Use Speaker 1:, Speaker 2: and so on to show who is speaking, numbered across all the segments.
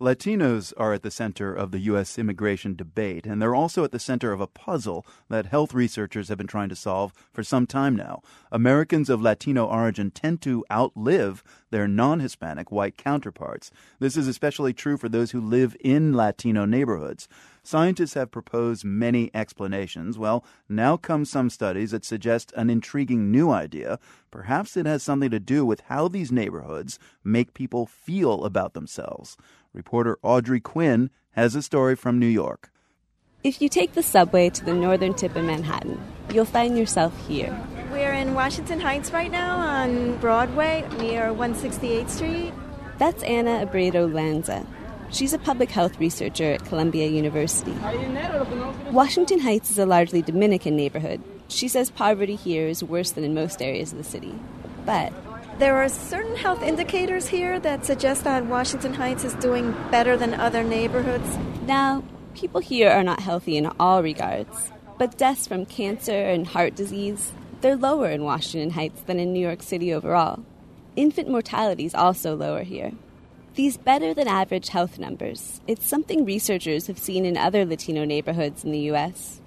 Speaker 1: Latinos are at the center of the U.S. immigration debate, and they're also at the center of a puzzle that health researchers have been trying to solve for some time now. Americans of Latino origin tend to outlive their non Hispanic white counterparts. This is especially true for those who live in Latino neighborhoods. Scientists have proposed many explanations. Well, now come some studies that suggest an intriguing new idea. Perhaps it has something to do with how these neighborhoods make people feel about themselves. Reporter Audrey Quinn has a story from New York.
Speaker 2: If you take the subway to the northern tip of Manhattan, you'll find yourself here.
Speaker 3: In Washington Heights right now on Broadway near 168th Street.
Speaker 2: That's Anna Abraído-Lanza. She's a public health researcher at Columbia University. Washington Heights is a largely Dominican neighborhood. She says poverty here is worse than in most areas of the city. But
Speaker 3: there are certain health indicators here that suggest that Washington Heights is doing better than other neighborhoods.
Speaker 2: Now, people here are not healthy in all regards, but deaths from cancer and heart disease, they're lower in Washington Heights than in New York City overall. Infant mortality is also lower here. These better than average health numbers, it's something researchers have seen in other Latino neighborhoods in the US.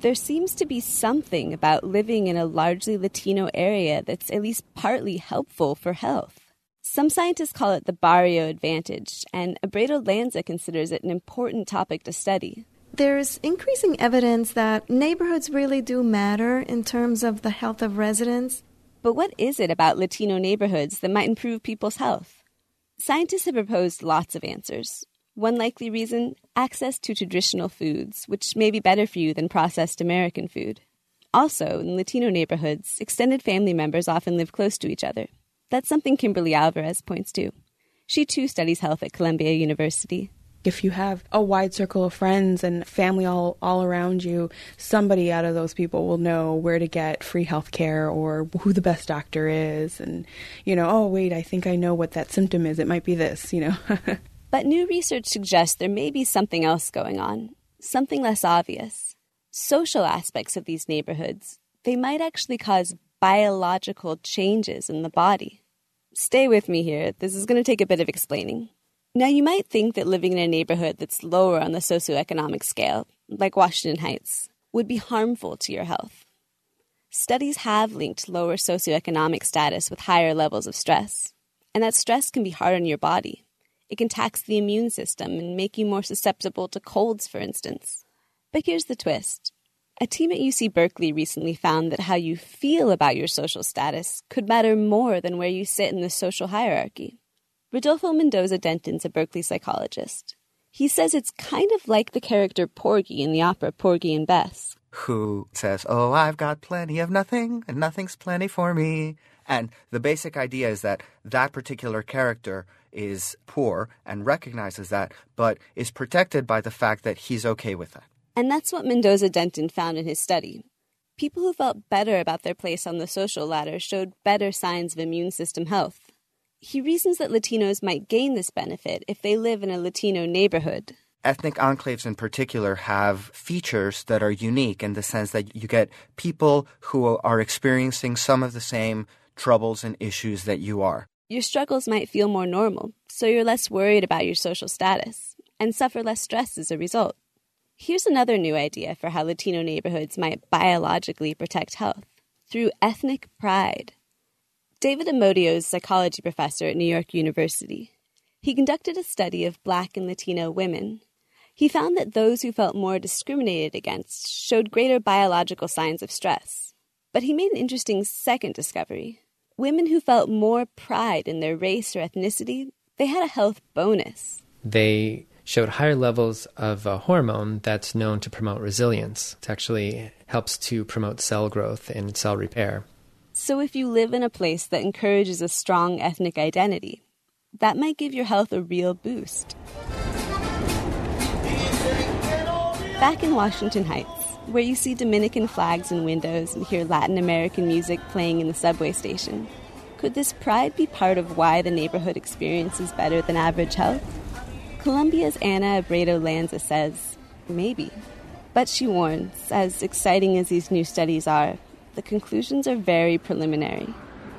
Speaker 2: There seems to be something about living in a largely Latino area that's at least partly helpful for health. Some scientists call it the barrio advantage, and Abraído-Lanza considers it an important topic to study.
Speaker 3: There's increasing evidence that neighborhoods really do matter in terms of the health of residents.
Speaker 2: But what is it about Latino neighborhoods that might improve people's health? Scientists have proposed lots of answers. One likely reason access to traditional foods, which may be better for you than processed American food. Also, in Latino neighborhoods, extended family members often live close to each other. That's something Kimberly Alvarez points to. She too studies health at Columbia University
Speaker 4: if you have a wide circle of friends and family all, all around you, somebody out of those people will know where to get free health care or who the best doctor is. And, you know, oh, wait, I think I know what that symptom is. It might be this, you know.
Speaker 2: but new research suggests there may be something else going on, something less obvious. Social aspects of these neighborhoods, they might actually cause biological changes in the body. Stay with me here. This is going to take a bit of explaining. Now, you might think that living in a neighborhood that's lower on the socioeconomic scale, like Washington Heights, would be harmful to your health. Studies have linked lower socioeconomic status with higher levels of stress, and that stress can be hard on your body. It can tax the immune system and make you more susceptible to colds, for instance. But here's the twist. A team at UC Berkeley recently found that how you feel about your social status could matter more than where you sit in the social hierarchy. Rodolfo Mendoza Denton's a Berkeley psychologist. He says it's kind of like the character Porgy in the opera Porgy and Bess.
Speaker 5: Who says, Oh, I've got plenty of nothing, and nothing's plenty for me. And the basic idea is that that particular character is poor and recognizes that, but is protected by the fact that he's okay with that.
Speaker 2: And that's what Mendoza Denton found in his study. People who felt better about their place on the social ladder showed better signs of immune system health. He reasons that Latinos might gain this benefit if they live in a Latino neighborhood.
Speaker 5: Ethnic enclaves in particular have features that are unique in the sense that you get people who are experiencing some of the same troubles and issues that you are.
Speaker 2: Your struggles might feel more normal, so you're less worried about your social status and suffer less stress as a result. Here's another new idea for how Latino neighborhoods might biologically protect health through ethnic pride. David Amodio is psychology professor at New York University. He conducted a study of black and Latino women. He found that those who felt more discriminated against showed greater biological signs of stress. But he made an interesting second discovery. Women who felt more pride in their race or ethnicity, they had a health bonus.
Speaker 6: They showed higher levels of a hormone that's known to promote resilience. It actually helps to promote cell growth and cell repair.
Speaker 2: So, if you live in a place that encourages a strong ethnic identity, that might give your health a real boost. Back in Washington Heights, where you see Dominican flags in windows and hear Latin American music playing in the subway station, could this pride be part of why the neighborhood experiences better than average health? Columbia's Anna Abraído-Lanza says, maybe. But she warns, as exciting as these new studies are, the conclusions are very preliminary.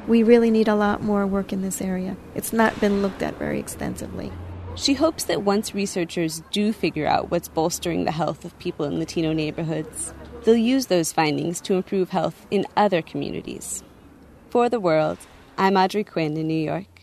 Speaker 3: We really need a lot more work in this area. It's not been looked at very extensively.
Speaker 2: She hopes that once researchers do figure out what's bolstering the health of people in Latino neighborhoods, they'll use those findings to improve health in other communities. For the world, I'm Audrey Quinn in New York.